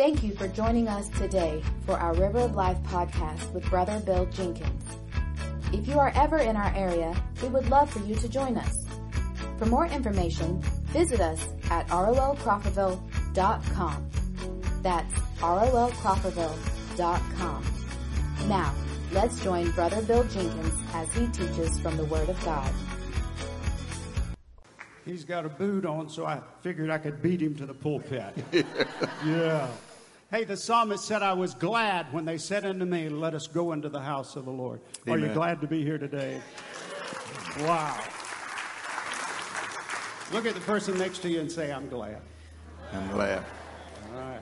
Thank you for joining us today for our River of Life podcast with Brother Bill Jenkins. If you are ever in our area, we would love for you to join us. For more information, visit us at rolcrofferville.com. That's rolcrofferville.com. Now, let's join Brother Bill Jenkins as he teaches from the Word of God. He's got a boot on, so I figured I could beat him to the pulpit. yeah. Hey, the psalmist said, I was glad when they said unto me, Let us go into the house of the Lord. Amen. Are you glad to be here today? Wow. Look at the person next to you and say, I'm glad. I'm glad. All right.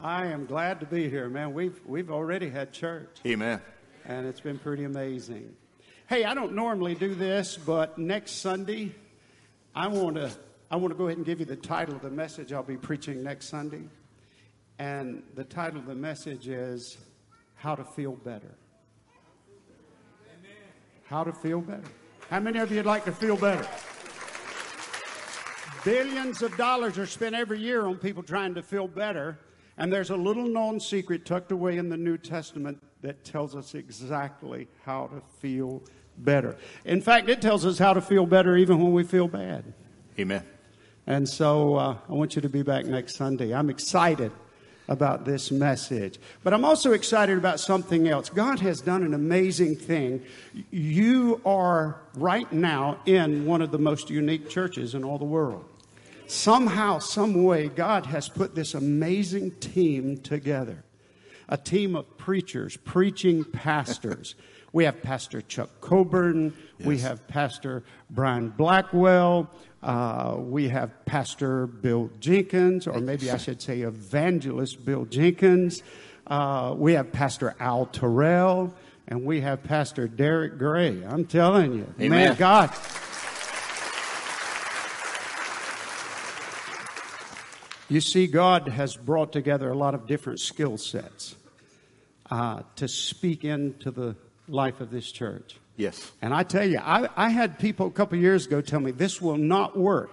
I am glad to be here, man. We've, we've already had church. Amen. And it's been pretty amazing. Hey, I don't normally do this, but next Sunday, I want to I want to go ahead and give you the title of the message I'll be preaching next Sunday. And the title of the message is How to Feel Better. How to Feel Better. How many of you would like to feel better? Billions of dollars are spent every year on people trying to feel better. And there's a little known secret tucked away in the New Testament that tells us exactly how to feel better. In fact, it tells us how to feel better even when we feel bad. Amen. And so uh, I want you to be back next Sunday. I'm excited about this message. But I'm also excited about something else. God has done an amazing thing. You are right now in one of the most unique churches in all the world. Somehow, some way, God has put this amazing team together. A team of preachers, preaching pastors. We have Pastor Chuck Coburn. Yes. We have Pastor Brian Blackwell. Uh, we have Pastor Bill Jenkins, or maybe I should say Evangelist Bill Jenkins. Uh, we have Pastor Al Terrell, and we have Pastor Derek Gray. I'm telling you, Amen. man, God. You see, God has brought together a lot of different skill sets uh, to speak into the life of this church. Yes. And I tell you, I, I had people a couple years ago tell me this will not work.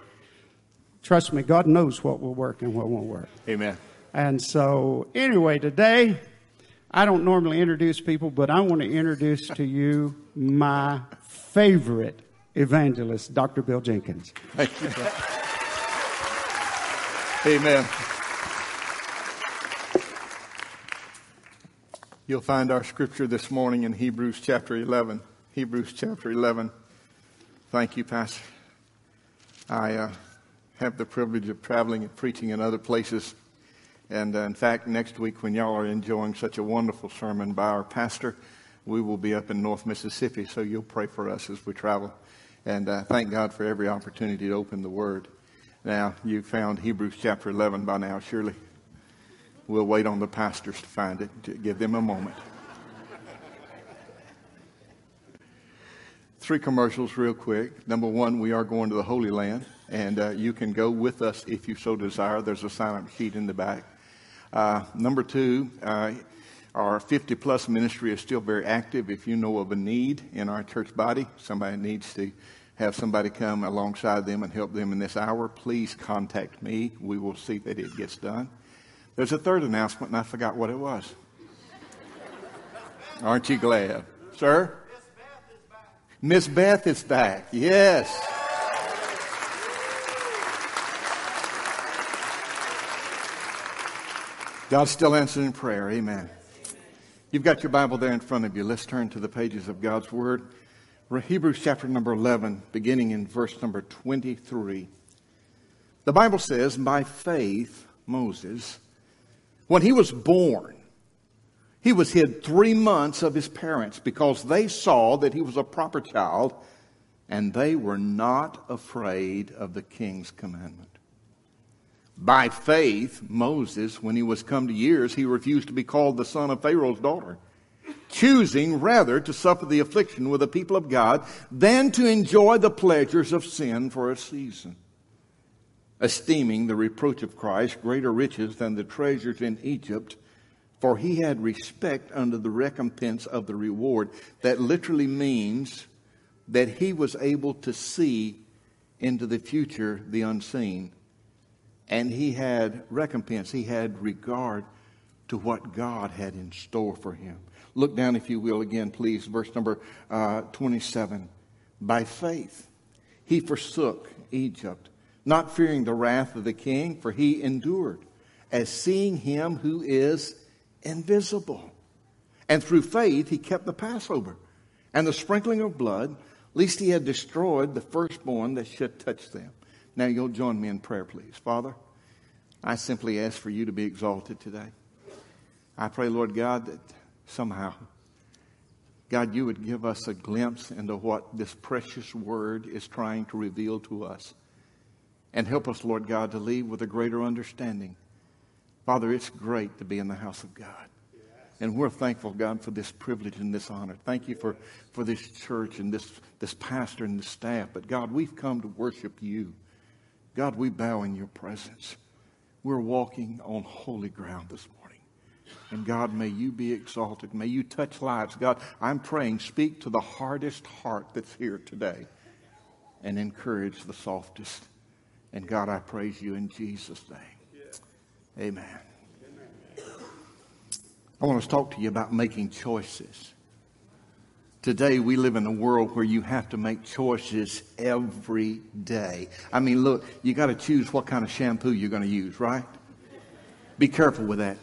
Trust me, God knows what will work and what won't work. Amen. And so, anyway, today, I don't normally introduce people, but I want to introduce to you my favorite evangelist, Dr. Bill Jenkins. Thank you. Amen. You'll find our scripture this morning in Hebrews chapter 11. Hebrews chapter 11. Thank you, Pastor. I uh, have the privilege of traveling and preaching in other places. And uh, in fact, next week, when y'all are enjoying such a wonderful sermon by our pastor, we will be up in North Mississippi. So you'll pray for us as we travel. And uh, thank God for every opportunity to open the Word. Now, you found Hebrews chapter 11 by now, surely. We'll wait on the pastors to find it. Give them a moment. Three commercials real quick. Number one, we are going to the Holy Land, and uh, you can go with us if you so desire. There's a sign up sheet in the back. Uh, number two, uh, our 50 plus ministry is still very active. If you know of a need in our church body, somebody needs to have somebody come alongside them and help them in this hour, please contact me. We will see that it gets done. There's a third announcement, and I forgot what it was. Aren't you glad? Sir? Miss Beth is back. Yes. God's still answering prayer. Amen. You've got your Bible there in front of you. Let's turn to the pages of God's Word. Hebrews chapter number 11, beginning in verse number 23. The Bible says, By faith, Moses, when he was born, he was hid three months of his parents because they saw that he was a proper child and they were not afraid of the king's commandment. By faith, Moses, when he was come to years, he refused to be called the son of Pharaoh's daughter, choosing rather to suffer the affliction with the people of God than to enjoy the pleasures of sin for a season, esteeming the reproach of Christ greater riches than the treasures in Egypt for he had respect under the recompense of the reward. That literally means that he was able to see into the future the unseen. and he had recompense. He had regard to what God had in store for him. Look down, if you will, again, please, verse number uh, 27. By faith, he forsook Egypt, not fearing the wrath of the king, for he endured as seeing him who is invisible. And through faith, he kept the Passover and the sprinkling of blood, lest he had destroyed the firstborn that should touch them. Now, you'll join me in prayer, please. Father, I simply ask for you to be exalted today. I pray, Lord God, that somehow, God, you would give us a glimpse into what this precious word is trying to reveal to us. And help us, Lord God, to leave with a greater understanding. Father, it's great to be in the house of God. And we're thankful, God, for this privilege and this honor. Thank you for, for this church and this, this pastor and the staff. But God, we've come to worship you. God, we bow in your presence. We're walking on holy ground this morning. And God, may you be exalted. May you touch lives. God, I'm praying, speak to the hardest heart that's here today and encourage the softest. And God, I praise you in Jesus' name. Amen. I want to talk to you about making choices. Today, we live in a world where you have to make choices every day. I mean, look, you got to choose what kind of shampoo you're going to use, right? Be careful with that.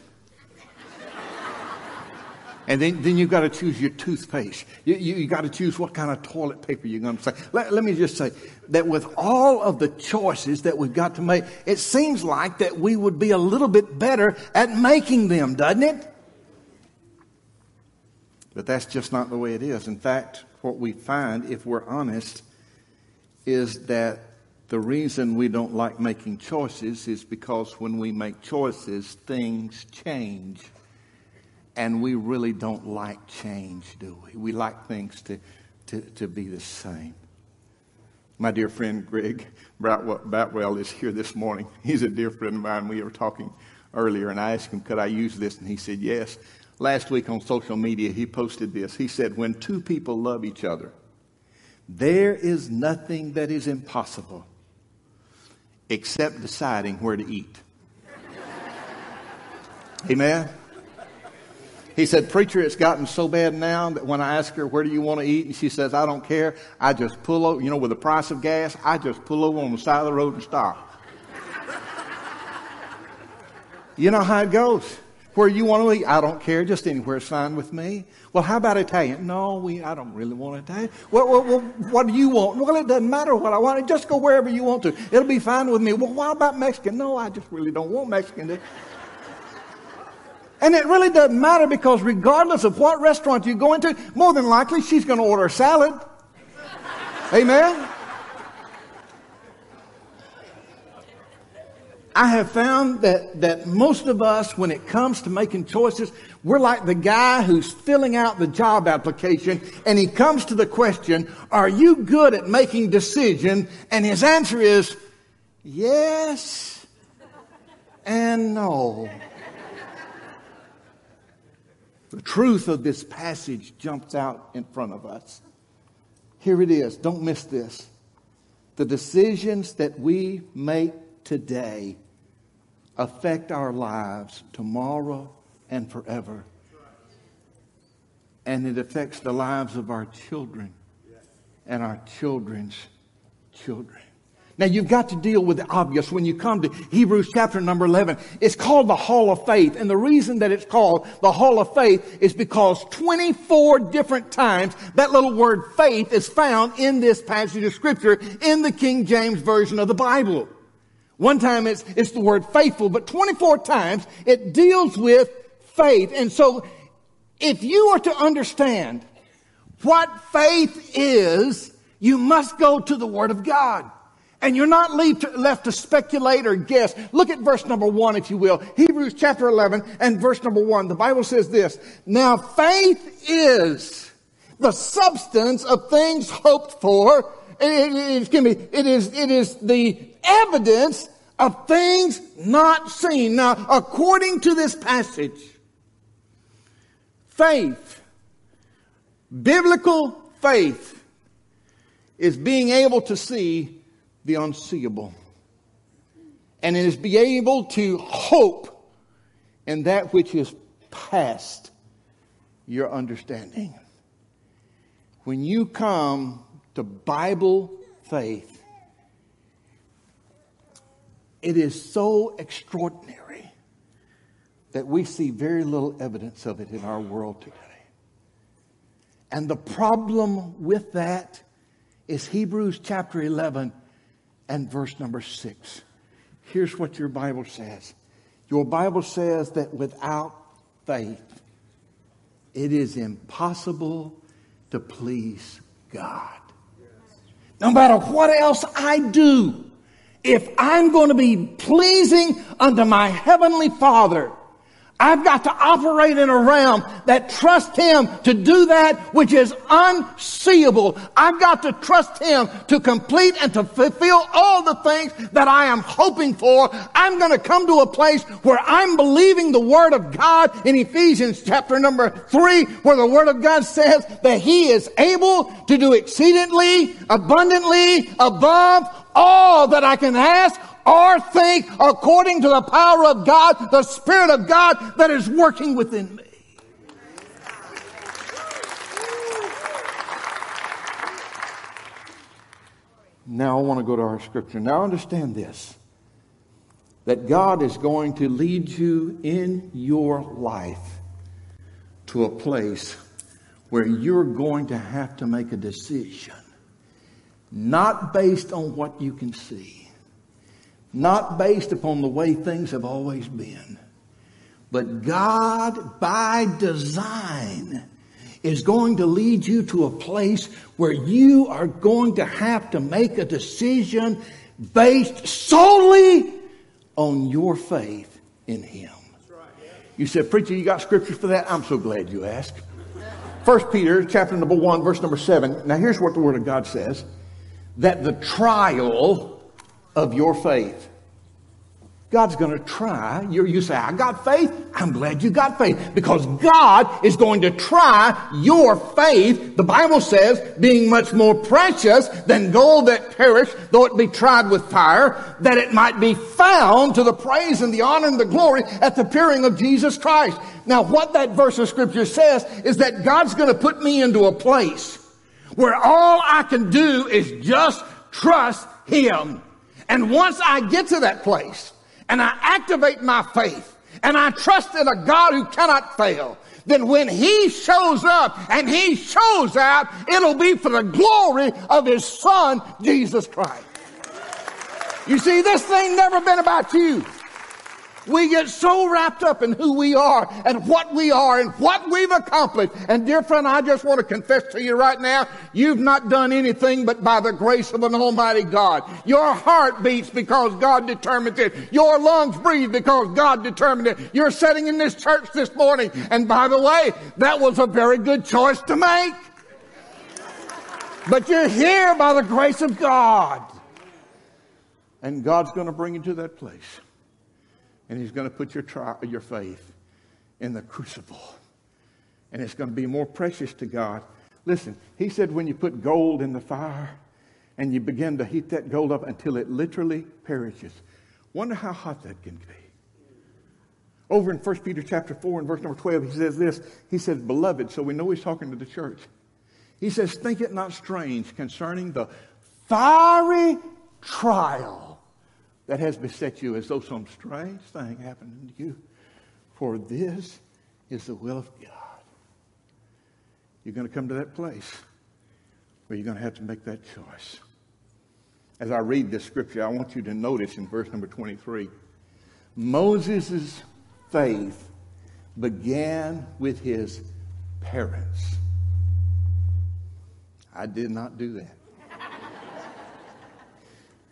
And then, then you've got to choose your toothpaste. You, you, you got to choose what kind of toilet paper you're going to say. Let, let me just say that with all of the choices that we've got to make, it seems like that we would be a little bit better at making them, doesn't it? But that's just not the way it is. In fact, what we find, if we're honest, is that the reason we don't like making choices is because when we make choices, things change. And we really don't like change, do we? We like things to, to, to be the same. My dear friend Greg Batwell is here this morning. He's a dear friend of mine. We were talking earlier, and I asked him, Could I use this? And he said, Yes. Last week on social media, he posted this. He said, When two people love each other, there is nothing that is impossible except deciding where to eat. Amen? He said, Preacher, it's gotten so bad now that when I ask her, Where do you want to eat? and she says, I don't care. I just pull over, you know, with the price of gas, I just pull over on the side of the road and stop. you know how it goes. Where you want to eat, I don't care. Just anywhere is fine with me. Well, how about Italian? No, we, I don't really want Italian. Well, well, well, what do you want? Well, it doesn't matter what I want. Just go wherever you want to. It'll be fine with me. Well, what about Mexican? No, I just really don't want Mexican. And it really doesn't matter because regardless of what restaurant you go into, more than likely she's going to order a salad. Amen? I have found that, that most of us, when it comes to making choices, we're like the guy who's filling out the job application and he comes to the question, are you good at making decisions? And his answer is, yes and no. The truth of this passage jumps out in front of us. Here it is. Don't miss this. The decisions that we make today affect our lives tomorrow and forever. And it affects the lives of our children and our children's children. Now you've got to deal with the obvious when you come to Hebrews chapter number 11. It's called the Hall of Faith. And the reason that it's called the Hall of Faith is because 24 different times that little word faith is found in this passage of scripture in the King James Version of the Bible. One time it's, it's the word faithful, but 24 times it deals with faith. And so if you are to understand what faith is, you must go to the Word of God. And you're not left to speculate or guess. Look at verse number one, if you will. Hebrews chapter 11 and verse number one. The Bible says this. Now faith is the substance of things hoped for. It, it, excuse me. It is, it is the evidence of things not seen. Now, according to this passage, faith, biblical faith, is being able to see the unseeable. and is be able to hope in that which is past your understanding. When you come to Bible faith, it is so extraordinary that we see very little evidence of it in our world today. And the problem with that is Hebrews chapter 11 and verse number 6. Here's what your Bible says Your Bible says that without faith, it is impossible to please God. No matter what else I do, if I'm going to be pleasing unto my heavenly Father, I've got to operate in a realm that trusts Him to do that which is unseeable. I've got to trust Him to complete and to fulfill all the things that I am hoping for. I'm going to come to a place where I'm believing the Word of God in Ephesians chapter number three, where the Word of God says that He is able to do exceedingly, abundantly, above all that I can ask or think according to the power of God, the Spirit of God that is working within me. Now I want to go to our scripture. Now understand this that God is going to lead you in your life to a place where you're going to have to make a decision, not based on what you can see not based upon the way things have always been. But God, by design, is going to lead you to a place where you are going to have to make a decision based solely on your faith in Him. You said, Preacher, you got scripture for that? I'm so glad you asked. First Peter chapter number one, verse number seven. Now here's what the Word of God says. That the trial of your faith. God's going to try. You, you say, I got faith. I'm glad you got faith because God is going to try your faith. The Bible says being much more precious than gold that perish, though it be tried with fire, that it might be found to the praise and the honor and the glory at the appearing of Jesus Christ. Now what that verse of scripture says is that God's going to put me into a place where all I can do is just trust Him. And once I get to that place and I activate my faith and I trust in a God who cannot fail, then when he shows up and he shows out, it'll be for the glory of his son, Jesus Christ. You see, this thing never been about you. We get so wrapped up in who we are and what we are and what we've accomplished. And dear friend, I just want to confess to you right now, you've not done anything but by the grace of an almighty God. Your heart beats because God determined it. Your lungs breathe because God determined it. You're sitting in this church this morning. And by the way, that was a very good choice to make. But you're here by the grace of God. And God's going to bring you to that place and he's going to put your, tri- your faith in the crucible. And it's going to be more precious to God. Listen, he said when you put gold in the fire and you begin to heat that gold up until it literally perishes. Wonder how hot that can be. Over in 1 Peter chapter 4 and verse number 12, he says this. He says, Beloved, so we know he's talking to the church. He says, Think it not strange concerning the fiery trial that has beset you as though some strange thing happened to you. For this is the will of God. You're going to come to that place where you're going to have to make that choice. As I read this scripture, I want you to notice in verse number 23 Moses' faith began with his parents. I did not do that.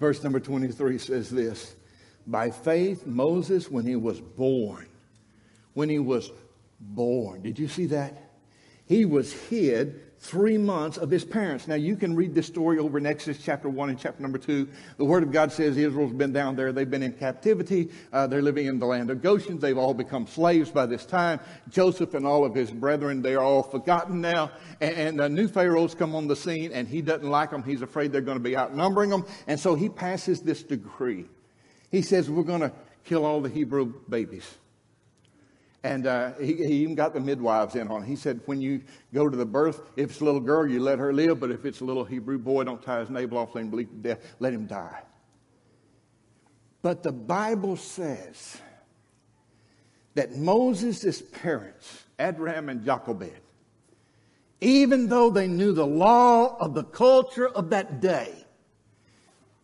Verse number 23 says this By faith, Moses, when he was born, when he was born, did you see that? He was hid three months of his parents. Now, you can read this story over in Exodus chapter 1 and chapter number 2. The Word of God says Israel's been down there. They've been in captivity. Uh, they're living in the land of Goshen. They've all become slaves by this time. Joseph and all of his brethren, they're all forgotten now. And, and new Pharaoh's come on the scene, and he doesn't like them. He's afraid they're going to be outnumbering them. And so he passes this decree. He says, We're going to kill all the Hebrew babies. And uh, he, he, even got the midwives in on it. He said, when you go to the birth, if it's a little girl, you let her live, but if it's a little Hebrew boy, don't tie his navel off, let him bleed to death, let him die. But the Bible says that Moses' parents, Amram and Jochebed, even though they knew the law of the culture of that day,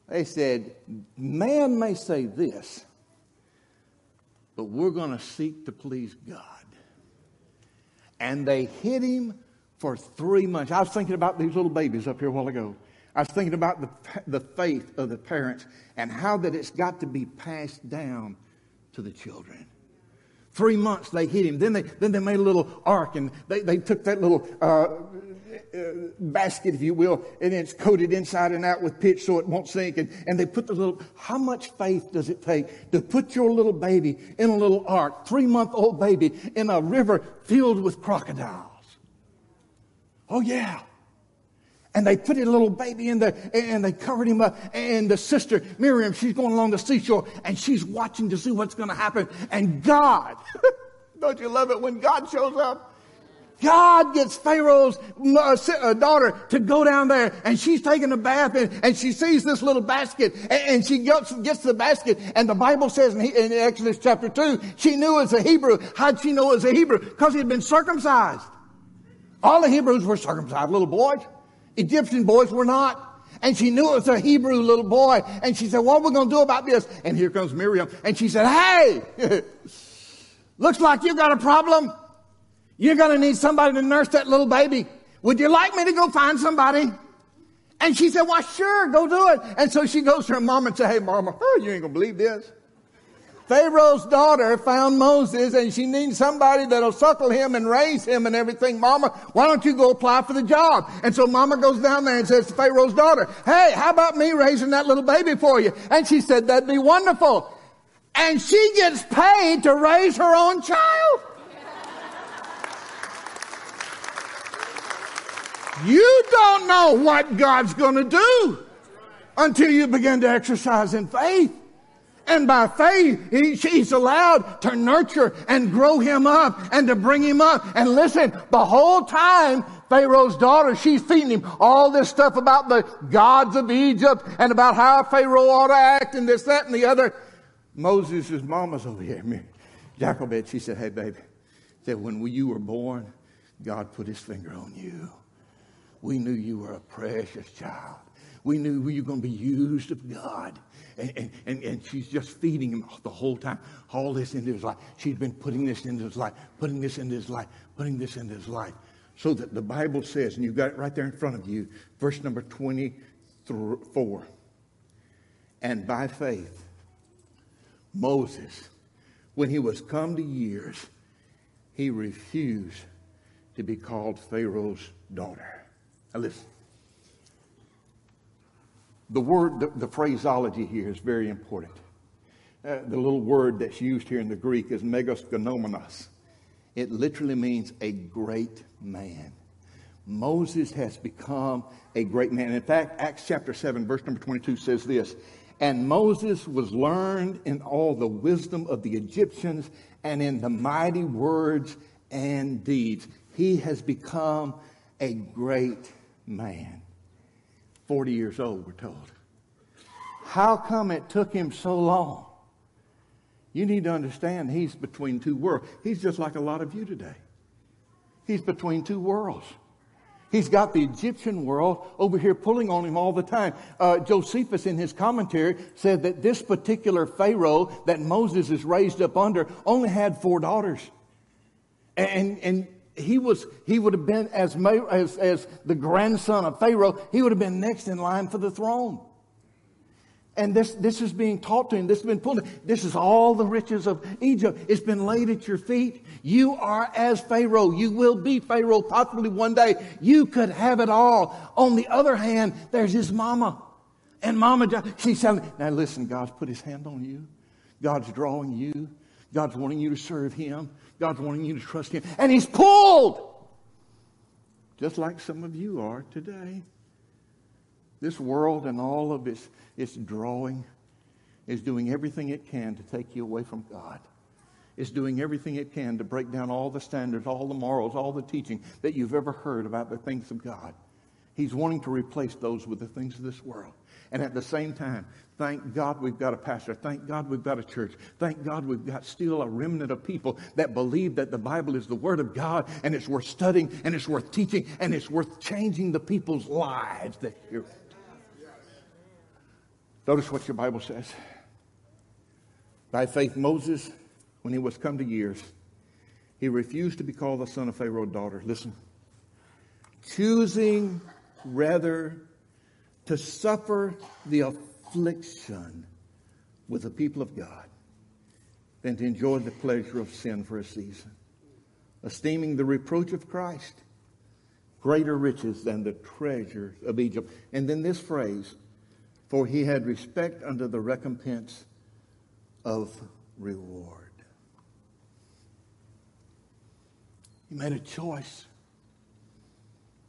they said, man may say this, but we're going to seek to please God. And they hid him for three months. I was thinking about these little babies up here a while ago. I was thinking about the, the faith of the parents and how that it's got to be passed down to the children. Three months they hid him. Then they, then they made a little ark and they, they took that little uh, uh, basket, if you will, and it's coated inside and out with pitch so it won't sink. And, and they put the little, how much faith does it take to put your little baby in a little ark, three month old baby, in a river filled with crocodiles? Oh, yeah. And they put a little baby in there and they covered him up. And the sister, Miriam, she's going along the seashore and she's watching to see what's going to happen. And God, don't you love it when God shows up? God gets Pharaoh's uh, uh, daughter to go down there and she's taking a bath and, and she sees this little basket and, and she gets, gets the basket and the Bible says in, in Exodus chapter 2, she knew as a Hebrew. How'd she know as a Hebrew? Because he had been circumcised. All the Hebrews were circumcised little boys. Egyptian boys were not. And she knew it was a Hebrew little boy. And she said, what are we going to do about this? And here comes Miriam. And she said, hey, looks like you got a problem. You're going to need somebody to nurse that little baby. Would you like me to go find somebody? And she said, well, sure, go do it. And so she goes to her mom and says, hey, mama, oh, you ain't going to believe this. Pharaoh's daughter found Moses and she needs somebody that'll suckle him and raise him and everything. Mama, why don't you go apply for the job? And so mama goes down there and says to Pharaoh's daughter, hey, how about me raising that little baby for you? And she said, that'd be wonderful. And she gets paid to raise her own child. You don't know what God's going to do until you begin to exercise in faith. And by faith, he, allowed to nurture and grow him up and to bring him up. And listen, the whole time, Pharaoh's daughter, she's feeding him all this stuff about the gods of Egypt and about how Pharaoh ought to act and this, that, and the other. Moses' mama's over here. Jochebed, she said, hey, baby, said, when you were born, God put his finger on you. We knew you were a precious child. We knew you were going to be used of God. And, and, and she's just feeding him the whole time. All this into his life. She's been putting this into his life, putting this into his life, putting this into his life. So that the Bible says, and you've got it right there in front of you, verse number 24. And by faith, Moses, when he was come to years, he refused to be called Pharaoh's daughter. Now listen. The word, the, the phraseology here is very important. Uh, the little word that's used here in the Greek is megasgonomenos. It literally means a great man. Moses has become a great man. In fact, Acts chapter 7, verse number 22 says this And Moses was learned in all the wisdom of the Egyptians and in the mighty words and deeds. He has become a great man. 40 years old, we're told. How come it took him so long? You need to understand he's between two worlds. He's just like a lot of you today. He's between two worlds. He's got the Egyptian world over here pulling on him all the time. Uh, Josephus, in his commentary, said that this particular Pharaoh that Moses is raised up under only had four daughters. And, and he was he would have been as, as as the grandson of Pharaoh. He would have been next in line for the throne. And this, this is being taught to him. This has been pulled. This is all the riches of Egypt. It's been laid at your feet. You are as Pharaoh. You will be Pharaoh possibly one day. You could have it all. On the other hand, there's his mama. And mama, she's telling, now listen, God's put his hand on you. God's drawing you. God's wanting you to serve him. God's wanting you to trust Him. And He's pulled. Just like some of you are today. This world and all of its, its drawing is doing everything it can to take you away from God. Is doing everything it can to break down all the standards, all the morals, all the teaching that you've ever heard about the things of God. He's wanting to replace those with the things of this world. And at the same time, thank God we've got a pastor. Thank God we've got a church. Thank God we've got still a remnant of people that believe that the Bible is the Word of God and it's worth studying and it's worth teaching and it's worth changing the people's lives that hear it. Notice what your Bible says. By faith, Moses, when he was come to years, he refused to be called the son of Pharaoh's daughter. Listen. Choosing rather to suffer the affliction with the people of God than to enjoy the pleasure of sin for a season, esteeming the reproach of Christ greater riches than the treasures of Egypt. And then this phrase, for he had respect unto the recompense of reward. He made a choice.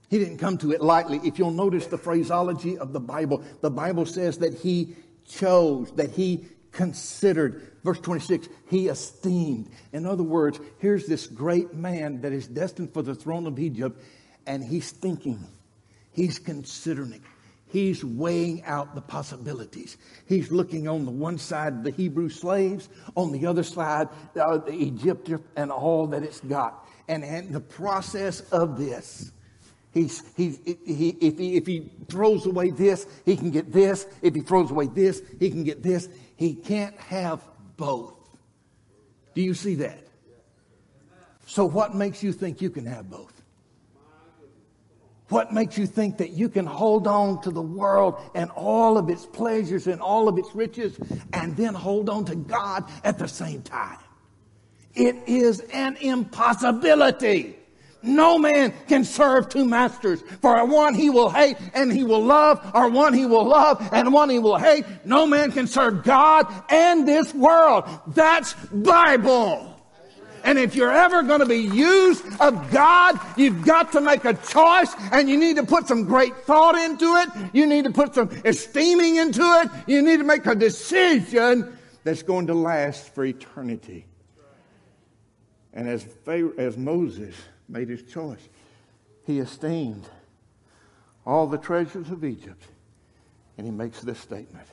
He didn't come to it lightly. If you'll notice the phraseology of the Bible, the Bible says that he chose, that he considered. Verse 26, he esteemed. In other words, here's this great man that is destined for the throne of Egypt, and he's thinking, he's considering, he's weighing out the possibilities. He's looking on the one side the Hebrew slaves, on the other side uh, the Egypt and all that it's got. And, and the process of this He's, he's, he, if, he, if he throws away this, he can get this. If he throws away this, he can get this. He can't have both. Do you see that? So, what makes you think you can have both? What makes you think that you can hold on to the world and all of its pleasures and all of its riches and then hold on to God at the same time? It is an impossibility. No man can serve two masters. For one he will hate and he will love, or one he will love and one he will hate. No man can serve God and this world. That's Bible. And if you're ever going to be used of God, you've got to make a choice and you need to put some great thought into it. You need to put some esteeming into it. You need to make a decision that's going to last for eternity. And as, as Moses made his choice. He esteemed all the treasures of Egypt. And he makes this statement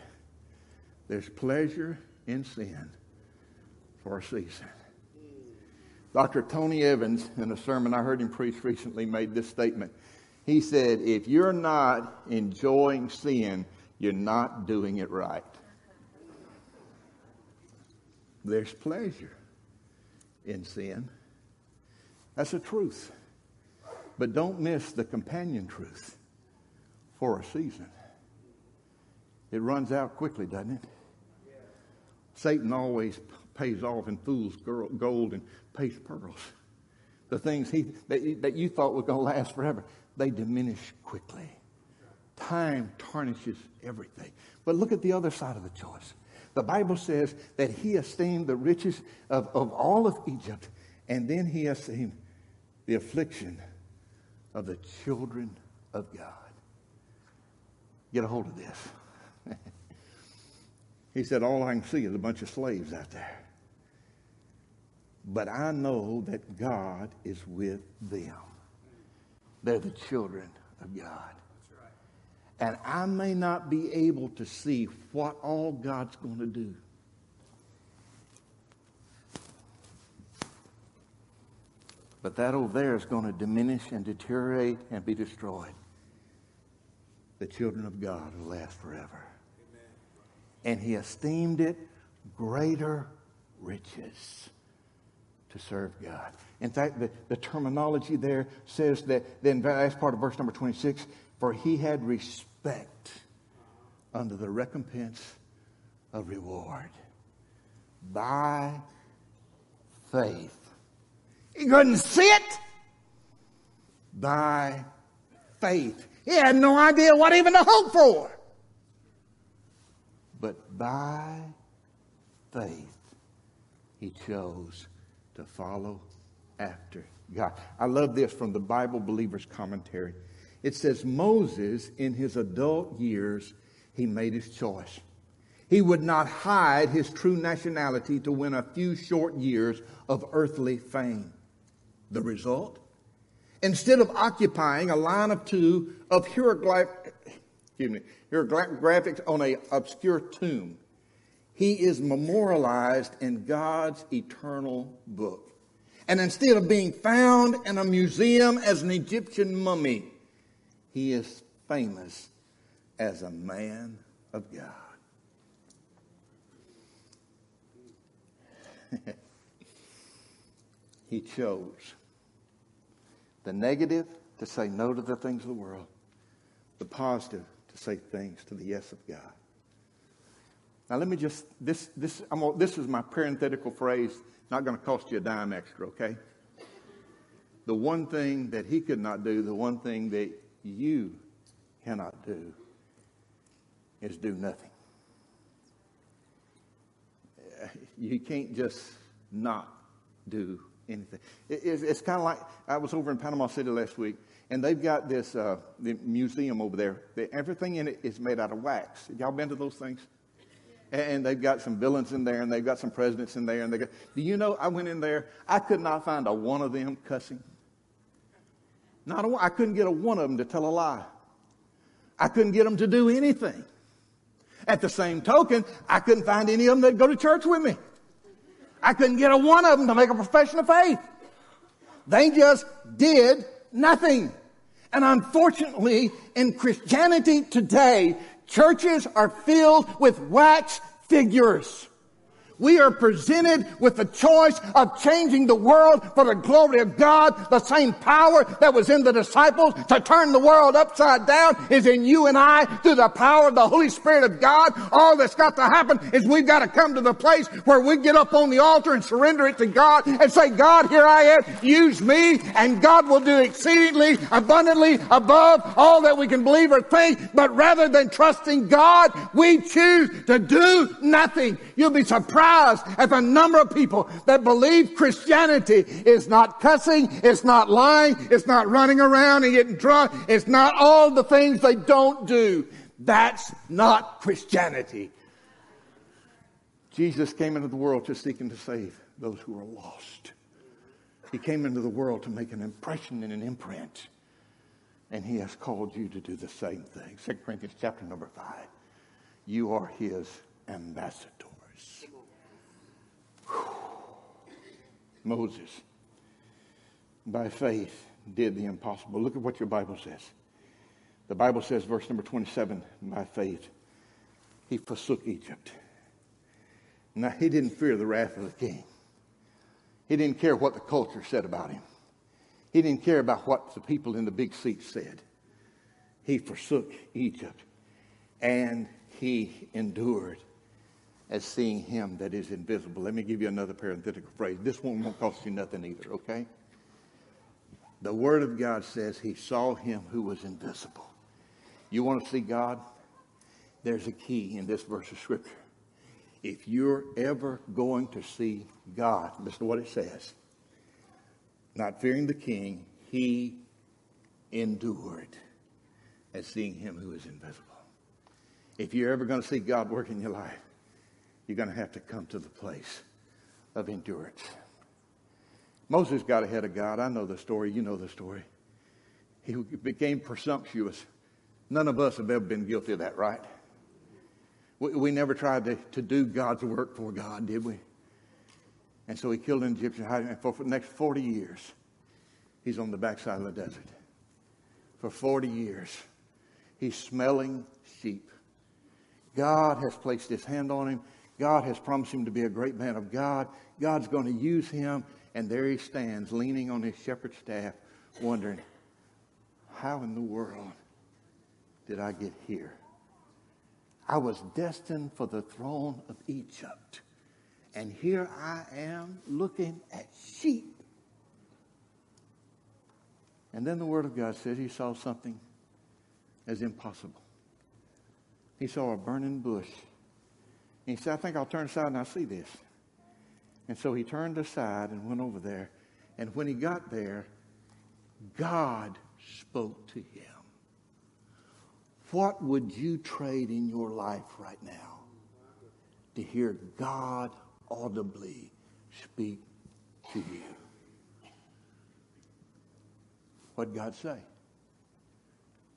There's pleasure in sin for a season. Dr. Tony Evans, in a sermon I heard him preach recently, made this statement. He said, If you're not enjoying sin, you're not doing it right. There's pleasure in sin. That's a truth. But don't miss the companion truth for a season. It runs out quickly, doesn't it? Satan always pays off in fool's gold and pays pearls. The things he, that, that you thought were going to last forever, they diminish quickly. Time tarnishes everything. But look at the other side of the choice. The Bible says that he esteemed the riches of, of all of Egypt, and then he esteemed the affliction of the children of God. Get a hold of this. he said, All I can see is a bunch of slaves out there. But I know that God is with them. They're the children of God. And I may not be able to see what all God's going to do. But that over there is going to diminish and deteriorate and be destroyed. The children of God will last forever. Amen. And he esteemed it greater riches to serve God. In fact, the, the terminology there says that, then that's part of verse number 26, for he had respect under the recompense of reward. By faith he couldn't see it by faith. He had no idea what even to hope for. But by faith, he chose to follow after God. I love this from the Bible Believer's Commentary. It says, Moses, in his adult years, he made his choice. He would not hide his true nationality to win a few short years of earthly fame. The result? Instead of occupying a line of two of hieroglyphics on an obscure tomb, he is memorialized in God's eternal book. And instead of being found in a museum as an Egyptian mummy, he is famous as a man of God. he chose the negative to say no to the things of the world, the positive to say things to the yes of God. Now, let me just, this, this, I'm, this is my parenthetical phrase, not going to cost you a dime extra, okay? The one thing that he could not do, the one thing that you cannot do, is do nothing. You can't just not do anything. It, it's, it's kind of like I was over in Panama City last week, and they've got this uh, the museum over there. everything in it is made out of wax. Have Y'all been to those things? And they've got some villains in there, and they've got some presidents in there. And they got, do you know? I went in there. I could not find a one of them cussing. Not a one. I couldn't get a one of them to tell a lie. I couldn't get them to do anything. At the same token, I couldn't find any of them that go to church with me. I couldn't get a one of them to make a profession of faith. They just did nothing. And unfortunately, in Christianity today, churches are filled with wax figures. We are presented with the choice of changing the world for the glory of God. The same power that was in the disciples to turn the world upside down is in you and I through the power of the Holy Spirit of God. All that's got to happen is we've got to come to the place where we get up on the altar and surrender it to God and say, God, here I am. Use me and God will do exceedingly abundantly above all that we can believe or think. But rather than trusting God, we choose to do nothing. You'll be surprised surprised at the number of people that believe Christianity is not cussing, it's not lying, it's not running around and getting drunk, it's not all the things they don't do. That's not Christianity. Jesus came into the world to seek and to save those who are lost. He came into the world to make an impression and an imprint. And he has called you to do the same thing. 2 Corinthians chapter number 5. You are his ambassador. Moses, by faith, did the impossible. Look at what your Bible says. The Bible says, verse number 27, by faith, he forsook Egypt. Now, he didn't fear the wrath of the king. He didn't care what the culture said about him. He didn't care about what the people in the big seats said. He forsook Egypt and he endured as seeing him that is invisible. Let me give you another parenthetical phrase. This one won't cost you nothing either, okay? The Word of God says he saw him who was invisible. You want to see God? There's a key in this verse of Scripture. If you're ever going to see God, listen to what it says. Not fearing the king, he endured as seeing him who is invisible. If you're ever going to see God work in your life, you're going to have to come to the place of endurance. Moses got ahead of God. I know the story. You know the story. He became presumptuous. None of us have ever been guilty of that, right? We, we never tried to, to do God's work for God, did we? And so he killed an Egyptian. And for, for the next 40 years, he's on the backside of the desert. For 40 years, he's smelling sheep. God has placed his hand on him God has promised him to be a great man of God. God's going to use him. And there he stands, leaning on his shepherd's staff, wondering, how in the world did I get here? I was destined for the throne of Egypt. And here I am looking at sheep. And then the Word of God said he saw something as impossible. He saw a burning bush he said, I think I'll turn aside and I'll see this. And so he turned aside and went over there. And when he got there, God spoke to him. What would you trade in your life right now to hear God audibly speak to you. What did God say?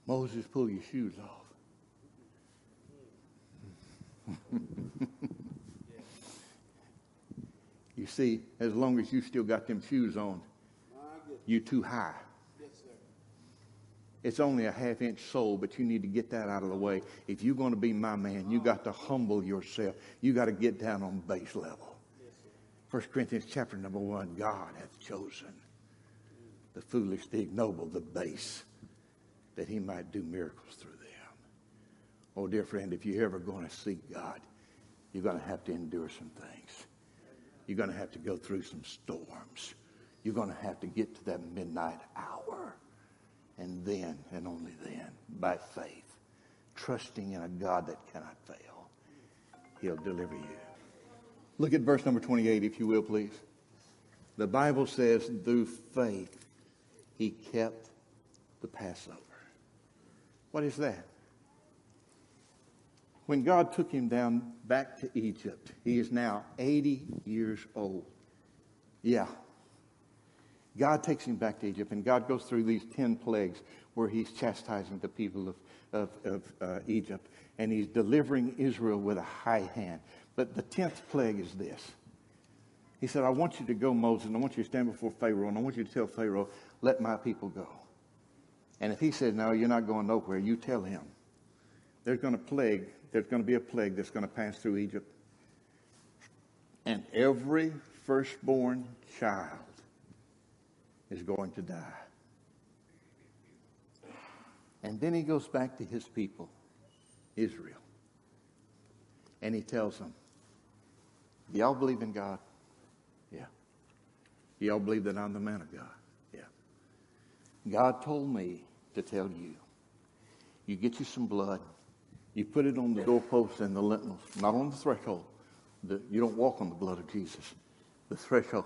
Moses, pull your shoes off. you see, as long as you still got them shoes on, you're too high. It's only a half inch sole, but you need to get that out of the way. If you're going to be my man, you got to humble yourself. You got to get down on base level. First Corinthians chapter number one, God hath chosen the foolish, the ignoble, the base, that he might do miracles through. Oh, dear friend, if you're ever going to seek God, you're going to have to endure some things. You're going to have to go through some storms. You're going to have to get to that midnight hour. And then, and only then, by faith, trusting in a God that cannot fail, he'll deliver you. Look at verse number 28, if you will, please. The Bible says, through faith, he kept the Passover. What is that? When God took him down back to Egypt, he is now 80 years old. Yeah. God takes him back to Egypt, and God goes through these 10 plagues where he's chastising the people of, of, of uh, Egypt, and he's delivering Israel with a high hand. But the 10th plague is this. He said, I want you to go, Moses, and I want you to stand before Pharaoh, and I want you to tell Pharaoh, let my people go. And if he said, no, you're not going nowhere, you tell him. There's going to plague, there's going to be a plague that's going to pass through Egypt. And every firstborn child is going to die. And then he goes back to his people, Israel. And he tells them, Do y'all believe in God? Yeah. Do y'all believe that I'm the man of God? Yeah. God told me to tell you. You get you some blood, you put it on the doorpost and the lintels, not on the threshold. The, you don't walk on the blood of Jesus, the threshold.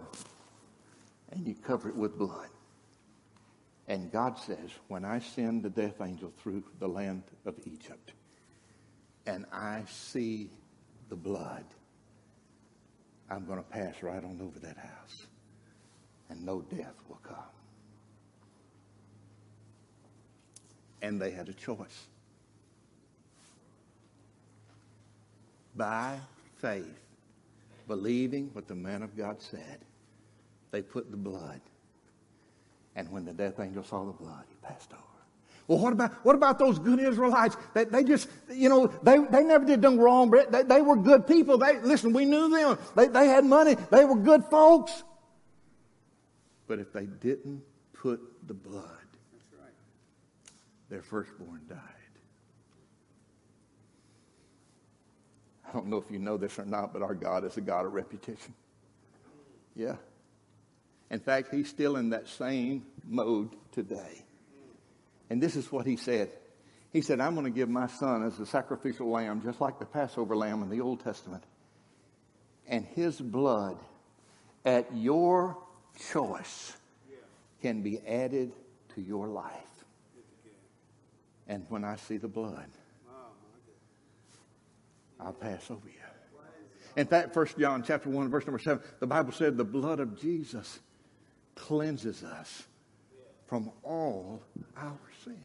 And you cover it with blood. And God says, when I send the death angel through the land of Egypt, and I see the blood, I'm going to pass right on over that house, and no death will come. And they had a choice. By faith, believing what the man of God said, they put the blood. And when the death angel saw the blood, he passed over. Well, what about, what about those good Israelites that they just, you know, they, they never did nothing wrong, but they, they were good people. They, listen, we knew them. They, they had money. They were good folks. But if they didn't put the blood, right. their firstborn died. I don't know if you know this or not, but our God is a God of reputation. Yeah. In fact, he's still in that same mode today. And this is what he said. He said, I'm going to give my son as a sacrificial lamb, just like the Passover lamb in the Old Testament. And his blood, at your choice, can be added to your life. And when I see the blood, I'll pass over you. In fact, 1 John chapter 1, verse number 7, the Bible said the blood of Jesus cleanses us from all our sin.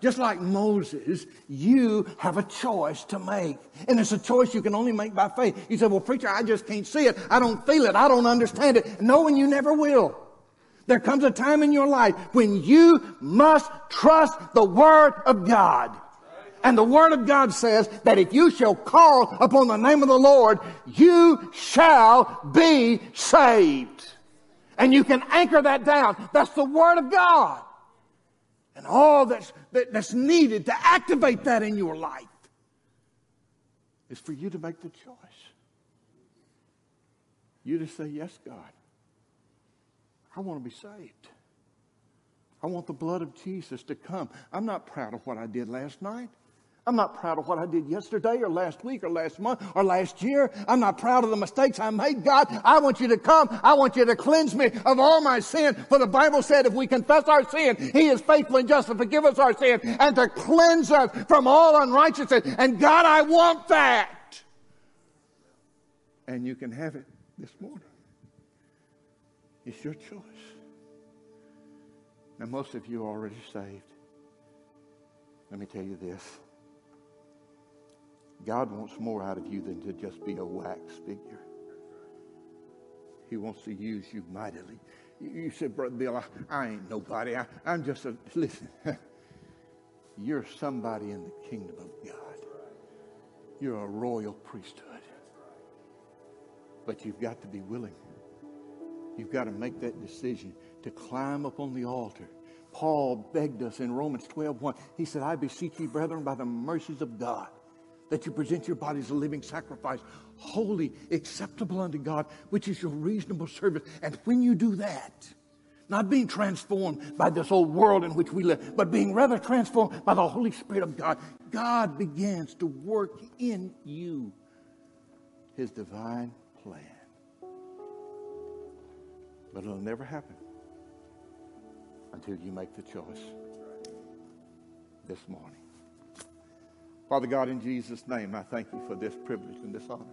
Just like Moses, you have a choice to make. And it's a choice you can only make by faith. You say, well, preacher, I just can't see it. I don't feel it. I don't understand it. No, and you never will. There comes a time in your life when you must trust the Word of God. And the Word of God says that if you shall call upon the name of the Lord, you shall be saved. And you can anchor that down. That's the Word of God. And all that's, that, that's needed to activate that in your life is for you to make the choice. You to say, Yes, God. I want to be saved. I want the blood of Jesus to come. I'm not proud of what I did last night. I'm not proud of what I did yesterday or last week or last month or last year. I'm not proud of the mistakes I made. God, I want you to come. I want you to cleanse me of all my sin. For the Bible said if we confess our sin, He is faithful and just to forgive us our sin and to cleanse us from all unrighteousness. And God, I want that. And you can have it this morning. It's your choice. Now, most of you are already saved. Let me tell you this God wants more out of you than to just be a wax figure. He wants to use you mightily. You said, Brother Bill, I, I ain't nobody. I, I'm just a. Listen, you're somebody in the kingdom of God. You're a royal priesthood. But you've got to be willing. You've got to make that decision to climb up on the altar. Paul begged us in Romans 12 1. He said, I beseech you, brethren, by the mercies of God, that you present your body as a living sacrifice, holy, acceptable unto God, which is your reasonable service. And when you do that, not being transformed by this old world in which we live, but being rather transformed by the Holy Spirit of God, God begins to work in you his divine plan. But it'll never happen until you make the choice this morning. Father God, in Jesus' name, I thank you for this privilege and this honor.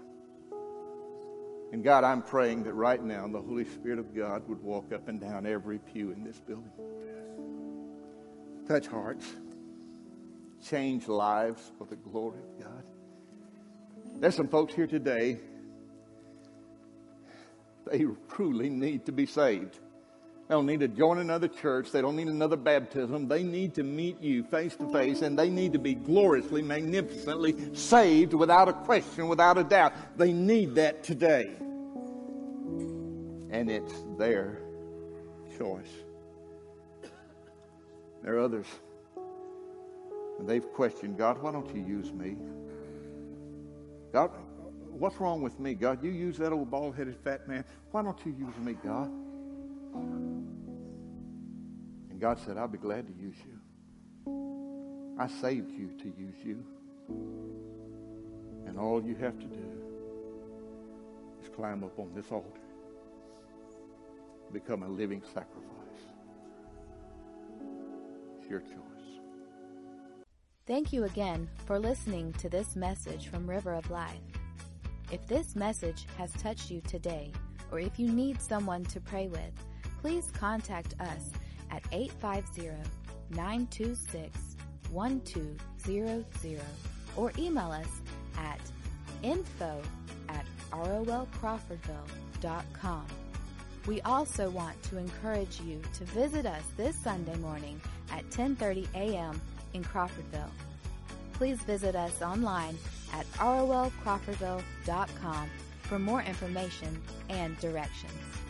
And God, I'm praying that right now the Holy Spirit of God would walk up and down every pew in this building. Touch hearts, change lives for the glory of God. There's some folks here today, they truly need to be saved. They don't need to join another church. They don't need another baptism. They need to meet you face to face and they need to be gloriously, magnificently saved without a question, without a doubt. They need that today. And it's their choice. There are others. And they've questioned God, why don't you use me? God, what's wrong with me? God, you use that old bald headed fat man. Why don't you use me, God? God said, I'll be glad to use you. I saved you to use you. And all you have to do is climb up on this altar, become a living sacrifice. It's your choice. Thank you again for listening to this message from River of Life. If this message has touched you today, or if you need someone to pray with, please contact us at 850-926-1200 or email us at info at rolcrawfordville.com. We also want to encourage you to visit us this Sunday morning at 10:30 a.m. in Crawfordville. Please visit us online at rolcrawfordville.com for more information and directions.